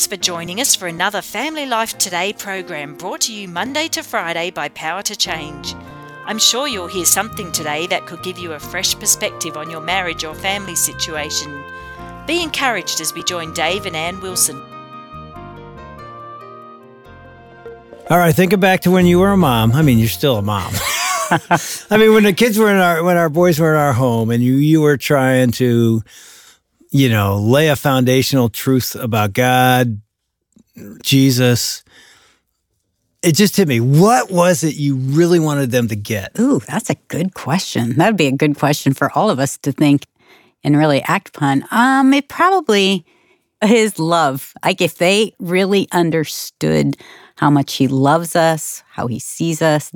Thanks for joining us for another Family Life Today program brought to you Monday to Friday by Power to Change. I'm sure you'll hear something today that could give you a fresh perspective on your marriage or family situation. Be encouraged as we join Dave and Ann Wilson. All right, think back to when you were a mom. I mean, you're still a mom. I mean, when the kids were in our, when our boys were in our home, and you you were trying to, you know, lay a foundational truth about God, Jesus. It just hit me. What was it you really wanted them to get? Ooh, that's a good question. That'd be a good question for all of us to think and really act upon. Um, it probably his love. Like if they really understood how much he loves us, how he sees us,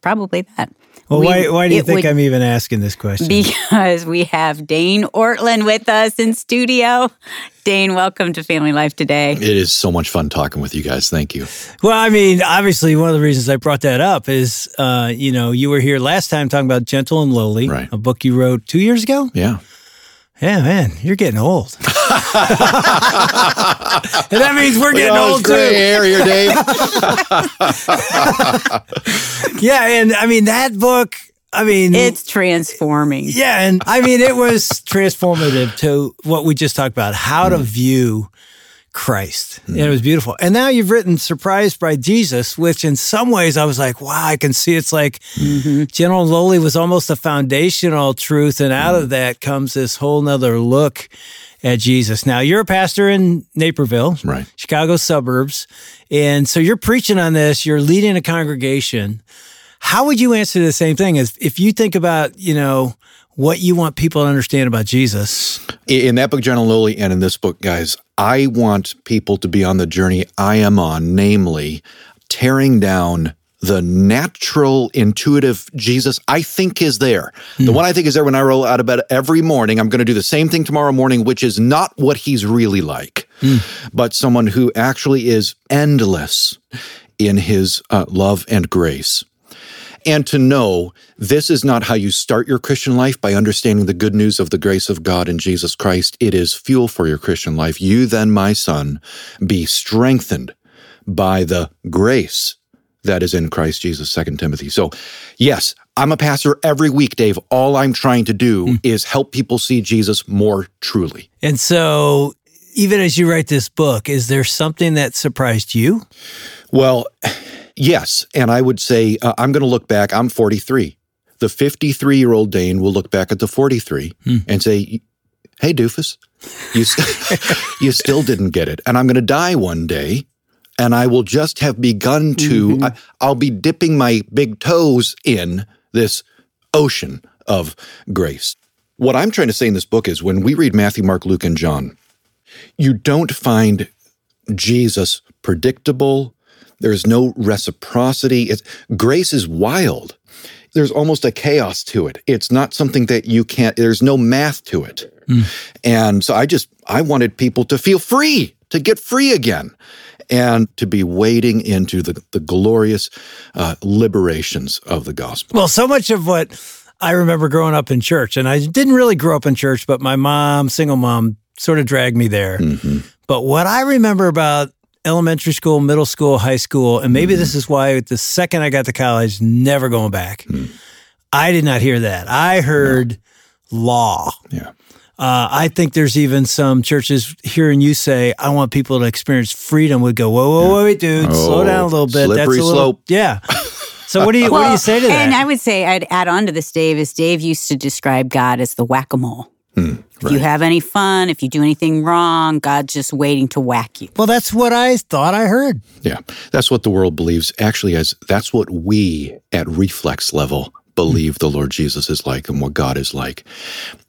probably that. Well, we, why, why do you think I'm even asking this question? Because we have Dane Ortlund with us in studio. Dane, welcome to Family Life today. It is so much fun talking with you guys. Thank you. Well, I mean, obviously, one of the reasons I brought that up is, uh, you know, you were here last time talking about Gentle and Lowly, right. a book you wrote two years ago. Yeah. Yeah, man, you're getting old. and that means we're getting old gray too. hair here, Dave. yeah, and I mean that book. I mean, it's transforming. Yeah, and I mean it was transformative to what we just talked about: how to mm. view Christ. Mm. And it was beautiful. And now you've written Surprised by Jesus, which in some ways I was like, wow, I can see it's like mm-hmm. Gentle Lowly was almost a foundational truth. And out mm. of that comes this whole nother look at Jesus. Now you're a pastor in Naperville, right. Chicago suburbs. And so you're preaching on this, you're leading a congregation. How would you answer the same thing as if you think about, you know, what you want people to understand about Jesus? In that book, Gentle Lowly, and in this book, guys, I want people to be on the journey I am on, namely tearing down the natural, intuitive Jesus I think is there. Mm. The hmm. one I think is there when I roll out of bed every morning. I'm going to do the same thing tomorrow morning, which is not what he's really like, mm. but someone who actually is endless in his uh, love and grace and to know this is not how you start your Christian life by understanding the good news of the grace of God in Jesus Christ. It is fuel for your Christian life. You then, my son, be strengthened by the grace that is in Christ Jesus, Second Timothy. So, yes, I'm a pastor every week, Dave. All I'm trying to do mm. is help people see Jesus more truly. And so, even as you write this book, is there something that surprised you? Well, Yes. And I would say, uh, I'm going to look back. I'm 43. The 53 year old Dane will look back at the 43 hmm. and say, Hey, doofus, you, st- you still didn't get it. And I'm going to die one day and I will just have begun to, mm-hmm. I, I'll be dipping my big toes in this ocean of grace. What I'm trying to say in this book is when we read Matthew, Mark, Luke, and John, you don't find Jesus predictable, there's no reciprocity. It's, grace is wild. There's almost a chaos to it. It's not something that you can't, there's no math to it. Mm. And so I just, I wanted people to feel free, to get free again, and to be wading into the, the glorious uh, liberations of the gospel. Well, so much of what I remember growing up in church, and I didn't really grow up in church, but my mom, single mom, sort of dragged me there. Mm-hmm. But what I remember about elementary school, middle school, high school, and maybe mm this is why the second I got to college, never going back. mm I did not hear that. I heard no. law. Yeah. Uh, I think there's even some churches hearing you say, "I want people to experience freedom." Would go, "Whoa, whoa, yeah. wait, dude, oh, slow down a little bit." Slippery That's a little, slope. Yeah. So what do you well, what do you say to that? And I would say I'd add on to this, Dave. Is Dave used to describe God as the whack a mole. Hmm, if you have any fun, if you do anything wrong, God's just waiting to whack you. Well, that's what I thought I heard. Yeah, that's what the world believes. Actually, as that's what we at reflex level believe the Lord Jesus is like and what God is like.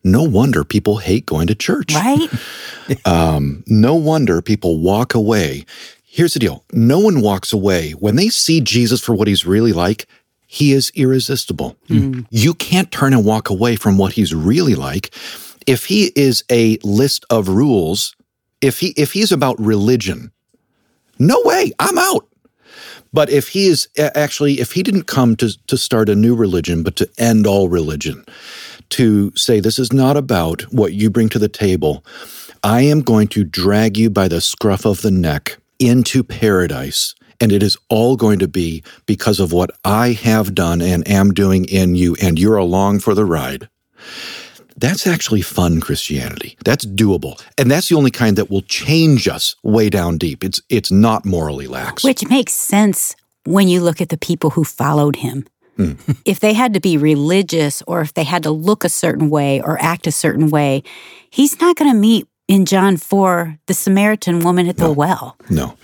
No wonder people hate going to church. Right? um, no wonder people walk away. Here's the deal no one walks away when they see Jesus for what he's really like. He is irresistible. Mm. You can't turn and walk away from what he's really like if he is a list of rules, if he if he's about religion, no way, I'm out. But if he is actually, if he didn't come to, to start a new religion, but to end all religion, to say this is not about what you bring to the table, I am going to drag you by the scruff of the neck into paradise. And it is all going to be because of what I have done and am doing in you, and you're along for the ride. That's actually fun Christianity. That's doable. And that's the only kind that will change us way down deep. It's it's not morally lax. Which makes sense when you look at the people who followed him. Mm. if they had to be religious or if they had to look a certain way or act a certain way, he's not going to meet in John 4 the Samaritan woman at the No. well. No.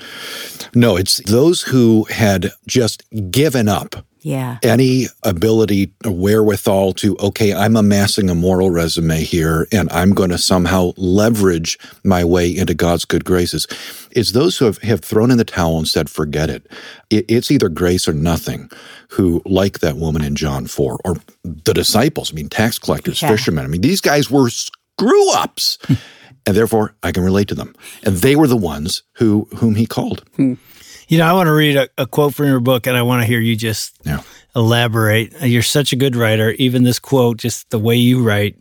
No, it's those who had just given up Yeah. any ability or wherewithal to, okay, I'm amassing a moral resume here and I'm going to somehow leverage my way into God's good graces. It's those who have, have thrown in the towel and said, forget it. it. It's either grace or nothing, who, like that woman in John 4, or the disciples, I mean, tax collectors, Yeah. fishermen, I mean, these guys were screw ups. and therefore, I can relate to them. And they were the ones who whom he called. Hmm. You know, I want to read a, a quote from your book, and I want to hear you just Yeah. elaborate. You're such a good writer. Even this quote, just the way you write,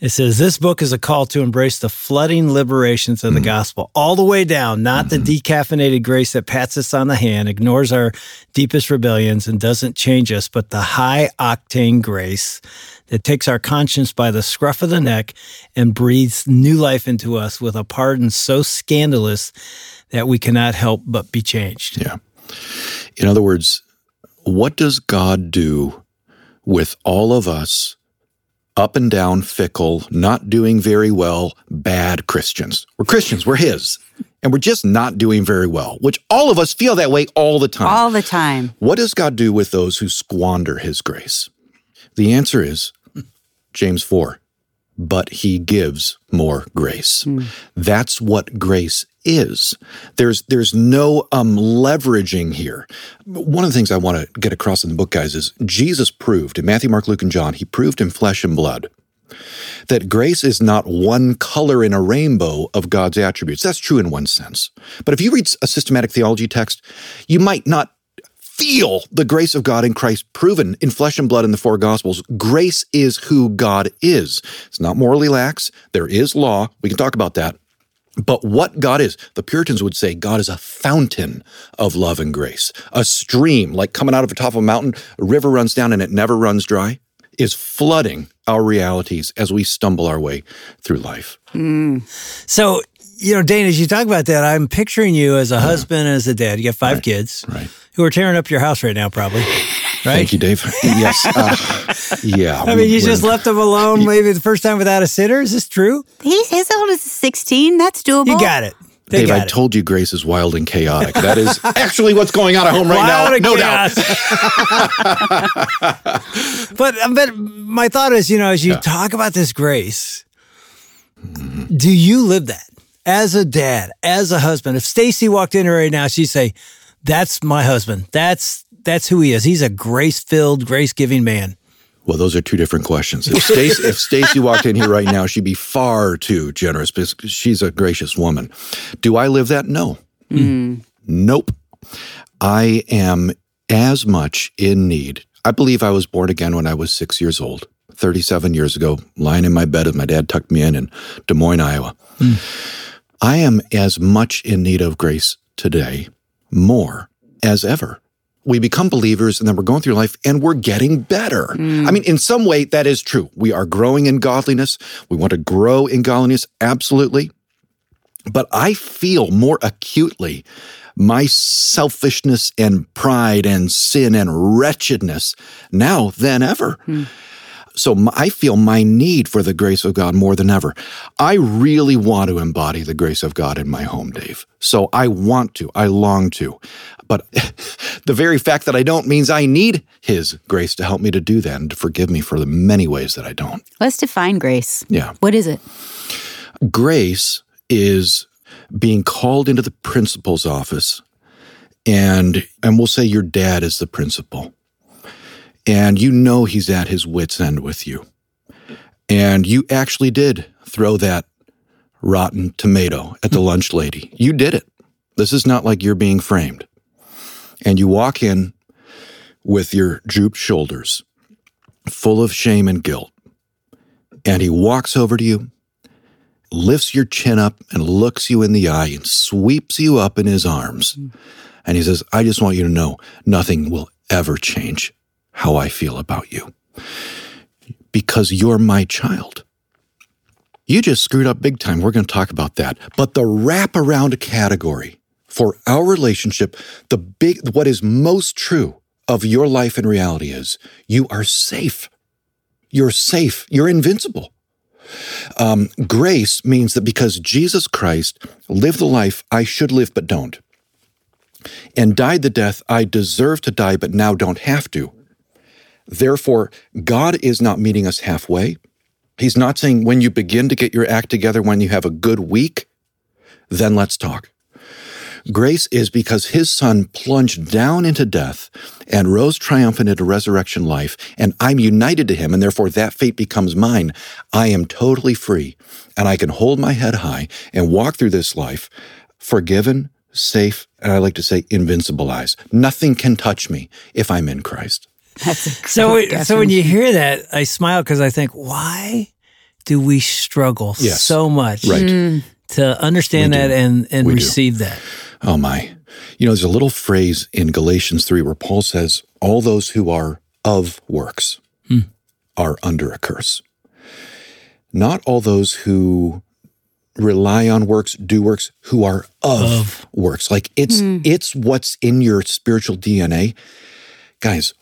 it says, This book is a call to embrace the flooding liberations of the mm-hmm. gospel, all the way down, not the mm-hmm. decaffeinated grace that pats us on the hand, ignores our deepest rebellions, and doesn't change us, but the high octane grace that takes our conscience by the scruff of the neck and breathes new life into us with a pardon so scandalous that we cannot help but be changed. Yeah. In other words, what does God do with all of us up and down, fickle, not doing very well, bad Christians? We're Christians, we're His, and we're just not doing very well, which all of us feel that way all the time. All the time. What does God do with those who squander his grace? The answer is James 4. But he gives more grace. That's what grace is. There's there's no um leveraging here. One of the things I want to get across in the book, guys, is Jesus proved in Matthew, Mark, Luke, and John, he proved in flesh and blood that grace is not one color in a rainbow of God's attributes. That's true in one sense. But if you read a systematic theology text, you might not feel the grace of God in Christ proven in flesh and blood in the four gospels. Grace is who God is. It's not morally lax. There is law. We can talk about that. But what God is, the Puritans would say God is a fountain of love and grace, a stream like coming out of the top of a mountain, a river runs down and it never runs dry, is flooding our realities as we stumble our way through life. Hmm. So, you know, Dane, as you talk about that, I'm picturing you as a husband as a dad. You have five kids Right. Who are tearing up your house right now, probably. Right? Thank you, Dave. yes. uh, yeah. I mean, you just left them alone maybe the first time without a sitter. Is this true? He's his oldest is 16. That's doable. You got it. They Dave, got I it. told you grace is wild and chaotic. That is actually what's going on at home right Wild now. and No doubt. but but my thought is, you know, as you talk about this grace, do you live that as a dad, as a husband? If Stacy walked in right now, she'd say, "That's my husband. That's that's who he is. He's a grace-filled, grace-giving man." Well, those are two different questions. If Stacy, if Stacy walked in here right now, she'd be far too generous because she's a gracious woman. Do I live that? No. Hmm. Nope. I am as much in need. I believe I was born again when I was six years old, 37 years ago, lying in my bed as my dad tucked me in in Des Moines, Iowa. Hmm. I am as much in need of grace today, more as ever. We become believers and then we're going through life and we're getting better. Mm. I mean, in some way, that is true. We are growing in godliness. We want to grow in godliness, absolutely. But I feel more acutely my selfishness and pride and sin and wretchedness now than ever. Hmm. So I feel my need for the grace of God more than ever. I really want to embody the grace of God in my home, Dave. So I want to, I long to. But the very fact that I don't means I need His grace to help me to do that and to forgive me for the many ways that I don't. Let's define grace. Yeah. What is it? Grace is being called into the principal's office and and we'll say your dad is the principal and you know he's at his wits end with you. And you actually did throw that rotten tomato at the lunch lady. You did it. This is not like you're being framed. And you walk in with your drooped shoulders full of shame and guilt. And he walks over to you lifts your chin up and looks you in the eye and sweeps you up in his arms. And he says, I just want you to know nothing will ever change how I feel about you because you're my child. You just screwed up big time. We're going to talk about that. But the wraparound category for our relationship, the big, what is most true of your life and reality is you are safe. You're safe. You're invincible. Um, grace means that because Jesus Christ lived the life I should live but don't, and died the death I deserve to die but now don't have to. Therefore, God is not meeting us halfway. He's not saying when you begin to get your act together, when you have a good week, then let's talk. Grace is because his son plunged down into death and rose triumphant into resurrection life, and I'm united to him, and therefore that fate becomes mine. I am totally free, and I can hold my head high and walk through this life forgiven, safe, and I like to say invincible invincibilized. Nothing can touch me if I'm in Christ. That's a So, great it- so when you mm-hmm. hear that, I smile because I think, why do we struggle Yes. so much Right. Mm. to understand We do. that and, and We do. receive that? Oh my. You know, there's a little phrase in Galatians 3 where Paul says, All those who are of works hmm. are under a curse. Not all those who rely on works, do works, who are of, works. Like it's hmm. it's what's in your spiritual DNA. Guys,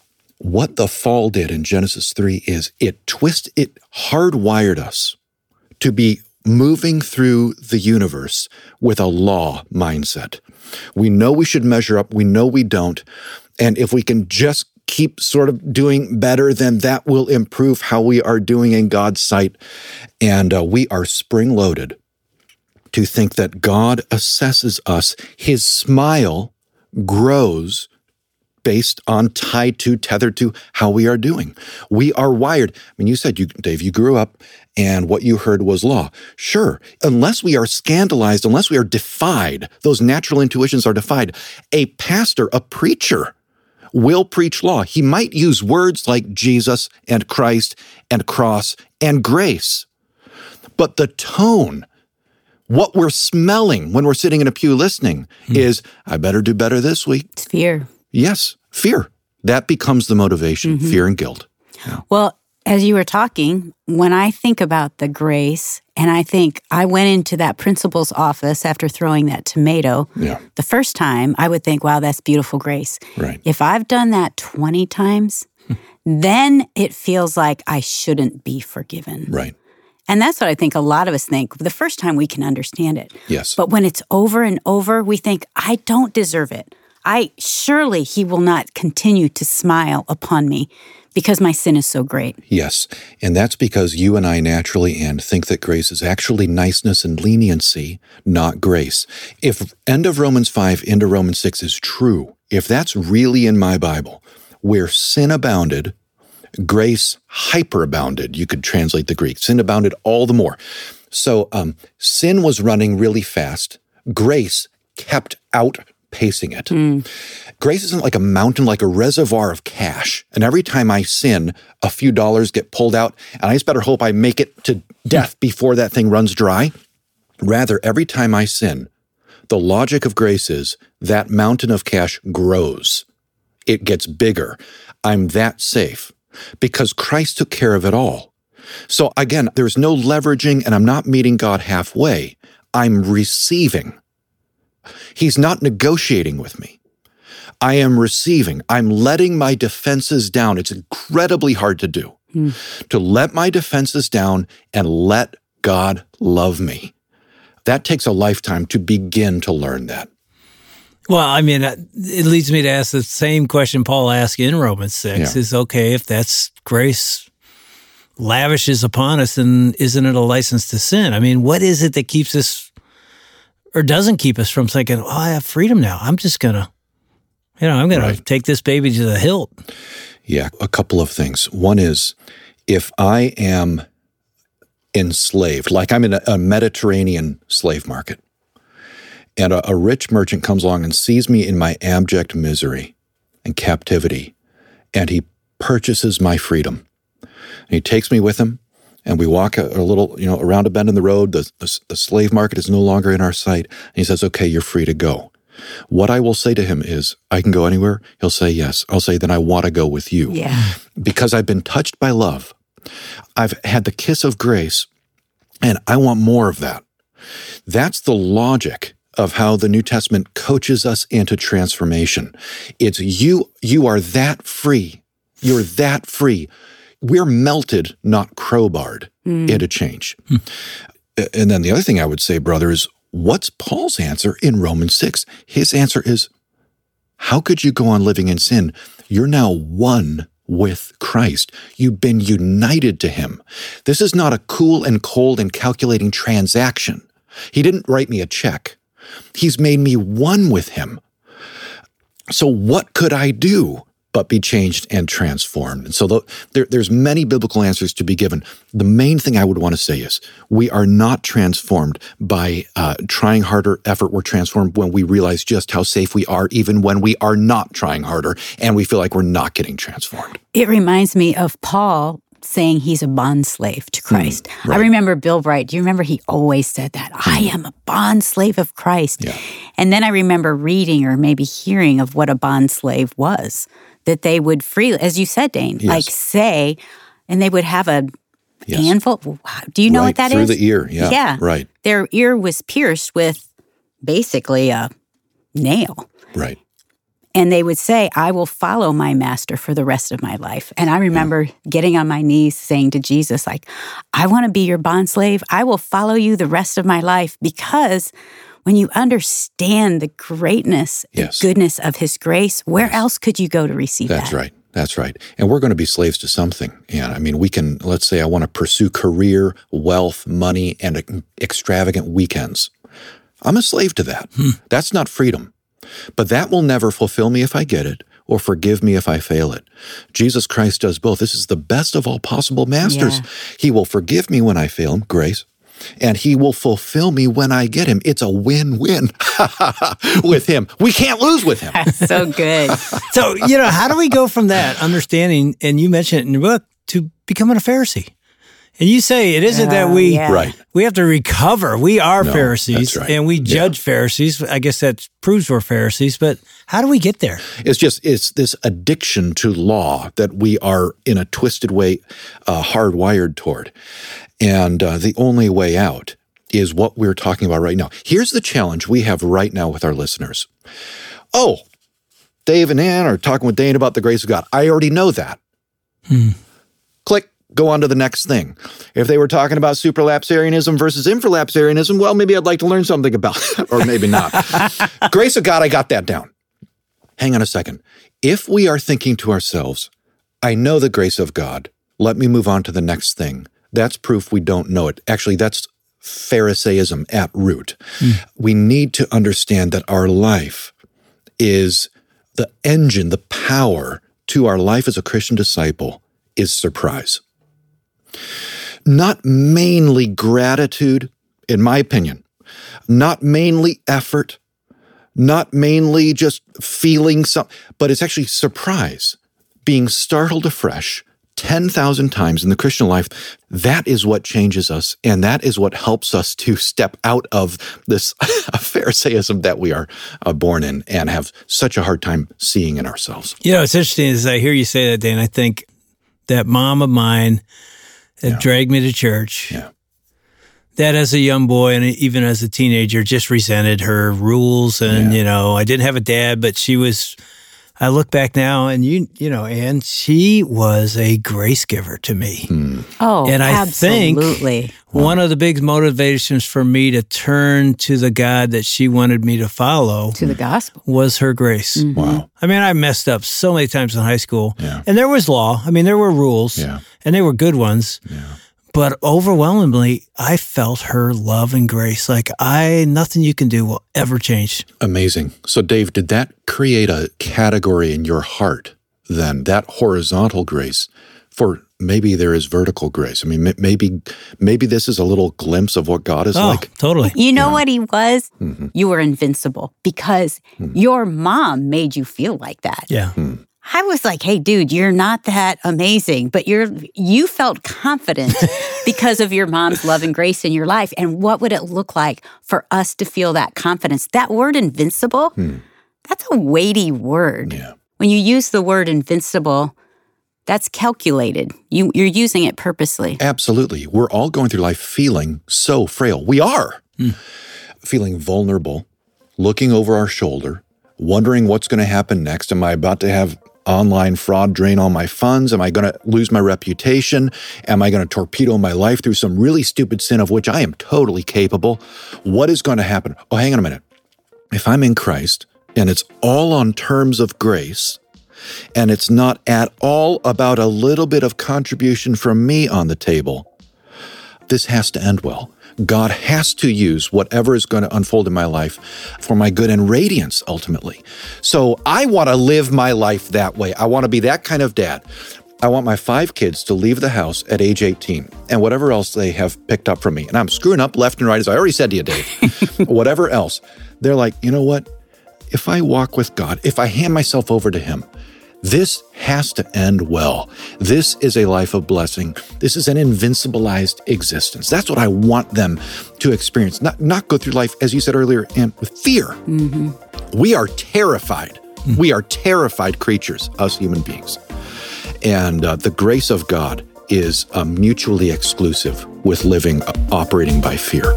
what the fall did in Genesis 3 is it twist it hardwired us to be moving through the universe with a law mindset. We know we should measure up, we know we don't. And if we can just keep sort of doing better, then that will improve how we are doing in God's sight. And uh, we are spring loaded to think that God assesses us. His smile grows based on tied to tethered to how we are doing. We are wired. I mean you said you dave you grew up and what you heard was law. Sure unless we are scandalized unless we are defied those natural intuitions are defied a pastor a preacher will preach law. He might use words like jesus and christ and cross and grace. But the tone what we're smelling when we're sitting in a pew listening hmm. is i better do better this week. It's fear. Yes, fear. That becomes the motivation, mm-hmm. fear and guilt. Well, as you were talking, when I think about the grace, and I think I went into that principal's office after throwing that tomato Yeah, the first time, I would think, wow, that's beautiful grace. right. If I've done that 20 times, then it feels like I shouldn't be forgiven. Right. And that's what I think a lot of us think. The first time we can understand it. Yes. But when it's over and over, we think, I don't deserve it. I surely he will not continue to smile upon me because my sin is so great. yes. And that's because you and I naturally and think that grace is actually niceness and leniency, not grace. If end of Romans 5 into Romans 6 is true, if that's really in my Bible, where sin abounded, grace hyperabounded, you could translate the Greek. Sin abounded all the more. So um, sin was running really fast. Grace kept outpacing it. Hmm. Grace isn't like a mountain, like a reservoir of cash. And every time I sin, a few dollars get pulled out, and I just better hope I make it to death before that thing runs dry. Rather, every time I sin, the logic of grace is that mountain of cash grows. It gets bigger. I'm that safe because Christ took care of it all. So again, there's no leveraging and I'm not meeting God halfway. I'm receiving. He's not negotiating with me. I am receiving. I'm letting my defenses down. It's incredibly hard to do. To let my defenses down and let God love me. That takes a lifetime to begin to learn that. Well, I mean, uh, it leads me to ask the same question Paul asked in Romans 6 Yeah. is okay, if that's grace lavishes upon us, then isn't it a license to sin? I mean, what is it that keeps us or doesn't keep us from thinking, oh, I have freedom now. I'm just going to, you know, I'm going to take this baby to the hilt. Yeah, a couple of things. One is if I am enslaved, like I'm in a, a Mediterranean slave market, and a, a rich merchant comes along and sees me in my abject misery and captivity, and he purchases my freedom. And he takes me with him, and we walk a, a little, you know, around a bend in the road. The, the, the slave market is no longer in our sight. And he says, okay, you're free to go. What I will say to him is, I can go anywhere. He'll say, yes. I'll say, then I want to go with you. Yeah. Because I've been touched by love. I've had the kiss of grace, and I want more of that. That's the logic of how the New Testament coaches us into transformation. It's you, you are that free. You're that free. We're melted, not crowbarred hmm. into change. Hmm. And then the other thing I would say, brother, is what's Paul's answer in Romans 6? His answer is, how could you go on living in sin? You're now one with Christ. You've been united to him. This is not a cool and cold and calculating transaction. He didn't write me a check. He's made me one with him. So what could I do but be changed and transformed? And so the, there, there's many biblical answers to be given. The main thing I would want to say is we are not transformed by uh, trying harder effort. We're transformed when we realize just how safe we are, even when we are not trying harder and we feel like we're not getting transformed. It reminds me of Paul saying he's a bond slave to Christ. I right. remember Bill Bright. Do you remember he always said that? I am a bond slave of Christ. Yeah. And then I remember reading or maybe hearing of what a bond slave was, that they would freely, as you said, Dane, Yes. like say, and they would have a Yes. handful. Do you know right what that is? through the ear. Yeah. Yeah. Right. Their ear was pierced with basically a nail. Right. And they would say, I will follow my master for the rest of my life. And I remember getting on my knees saying to Jesus, like, I want to be your bond slave. I will follow you the rest of my life because when you understand the greatness, Yes. the goodness of his grace, where else could you go to receive That's that? right. That's right. And we're going to be slaves to something. And I mean, we can, let's say I want to pursue career, wealth, money, and extravagant weekends. I'm a slave to that. Hmm. That's not freedom. But that will never fulfill me if I get it or forgive me if I fail it. Jesus Christ does both. This is the best of all possible masters. Yeah. He will forgive me when I fail him, grace, and he will fulfill me when I get him. It's a win win with him. We can't lose with him. so good. So, you know, how do we go from that understanding, and you mentioned it in your book, to becoming a Pharisee? And you say it isn't that Uh, we yeah. Right. we have to recover. We are No, Pharisees right. and we Yeah. judge Pharisees. I guess that proves we're Pharisees, but how do we get there? It's just it's this addiction to law that we are in a twisted way uh, hardwired toward, and uh, the only way out is what we're talking about right now. Here's the challenge we have right now with our listeners. Oh, Dave and Ann are talking with Dane about the grace of God. I already know that. Click. Go on to the next thing. If they were talking about supralapsarianism versus infralapsarianism, well, maybe I'd like to learn something about it, or maybe not. grace of God, I got that down hang on a second. If we are thinking to ourselves, I know the grace of God, let me move on to the next thing, that's proof we don't know it. Actually, that's Pharisaism at root. Hmm. We need to understand that our life is the engine, the power to our life as a Christian disciple is surprise. Not mainly gratitude, in my opinion, not mainly effort, not mainly just feeling something, but it's actually surprise, being startled afresh 10,000 times in the Christian life. That is what changes us. And that is what helps us to step out of this Pharisaism that we are uh, born in and have such a hard time seeing in ourselves. You know, it's interesting as I hear you say that, Dan. I think that mom of mine that dragged me to church, Yeah. that as a young boy and even as a teenager, just resented her rules. And, Yeah. you know, I didn't have a dad, but she was, I look back now and you, you know, and she was a grace giver to me. Hmm. Oh, And I think- absolutely. One of the big motivations for me to turn to the God that she wanted me to follow to the gospel. was her grace. Mm-hmm. Wow. I mean, I messed up so many times in high school. Yeah. And there was law. I mean, there were rules. Yeah. And they were good ones. Yeah. But overwhelmingly, I felt her love and grace. Like I nothing you can do will ever change. Amazing. So, Dave, did that create a category in your heart then, that horizontal grace for maybe there is vertical grace? I mean, maybe maybe this is a little glimpse of what God is Oh, like. totally. You know what he was? Mm-hmm. You were invincible because Hmm. your mom made you feel like that. Yeah. I was like, "Hey dude, you're not that amazing, but you're you felt confident because of your mom's love and grace in your life. And what would it look like for us to feel that confidence? That word invincible, Hmm. that's a weighty word. Yeah. When you use the word invincible, that's calculated. You you're using it purposely. Absolutely. We're all going through life feeling so frail. We are hmm. feeling vulnerable, looking over our shoulder, wondering what's going to happen next. Am I about to have online fraud drain all my funds? Am I going to lose my reputation? Am I going to torpedo my life through some really stupid sin of which I am totally capable? What is going to happen? Oh, hang on a minute. If I'm in Christ and it's all on terms of grace, and it's not at all about a little bit of contribution from me on the table, this has to end well. God has to use whatever is going to unfold in my life for my good and radiance ultimately. So I want to live my life that way. I want to be that kind of dad. I want my five kids to leave the house at age 18 and whatever else they have picked up from me. And I'm screwing up left and right, as I already said to you, Dave. whatever else. They're like, you know what? If I walk with God, if I hand myself over to Him, this has to end well. This is a life of blessing. This is an invincibilized existence. That's what I want them to experience, not, not go through life, as you said earlier, and with fear. We are terrified. We are terrified creatures, us human beings. And uh, the grace of God is uh, mutually exclusive with living, uh, operating by fear.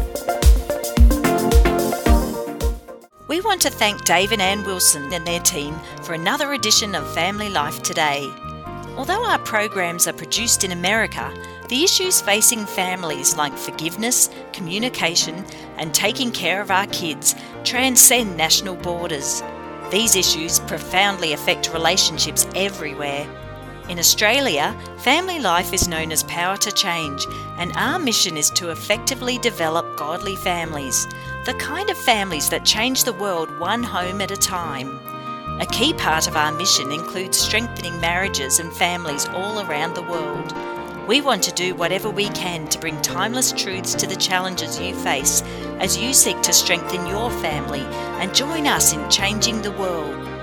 Want to thank Dave and Ann Wilson and their team for another edition of Family Life Today. Although our programs are produced in America, the issues facing families like forgiveness, communication, and taking care of our kids transcend national borders. These issues profoundly affect relationships everywhere. In Australia, family life is known as Power to Change, and our mission is to effectively develop godly families, the kind of families that change the world one home at a time. A key part of our mission includes strengthening marriages and families all around the world. We want to do whatever we can to bring timeless truths to the challenges you face as you seek to strengthen your family and join us in changing the world.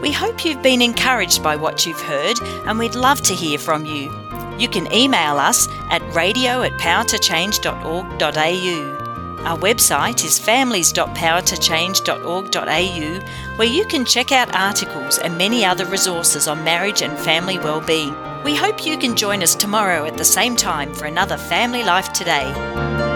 We hope you've been encouraged by what you've heard and we'd love to hear from you. You can email us at radio at powertochange.org.au. Our website is families.powertochange.org.au where you can check out articles and many other resources on marriage and family well-being. We hope you can join us tomorrow at the same time for another Family Life Today.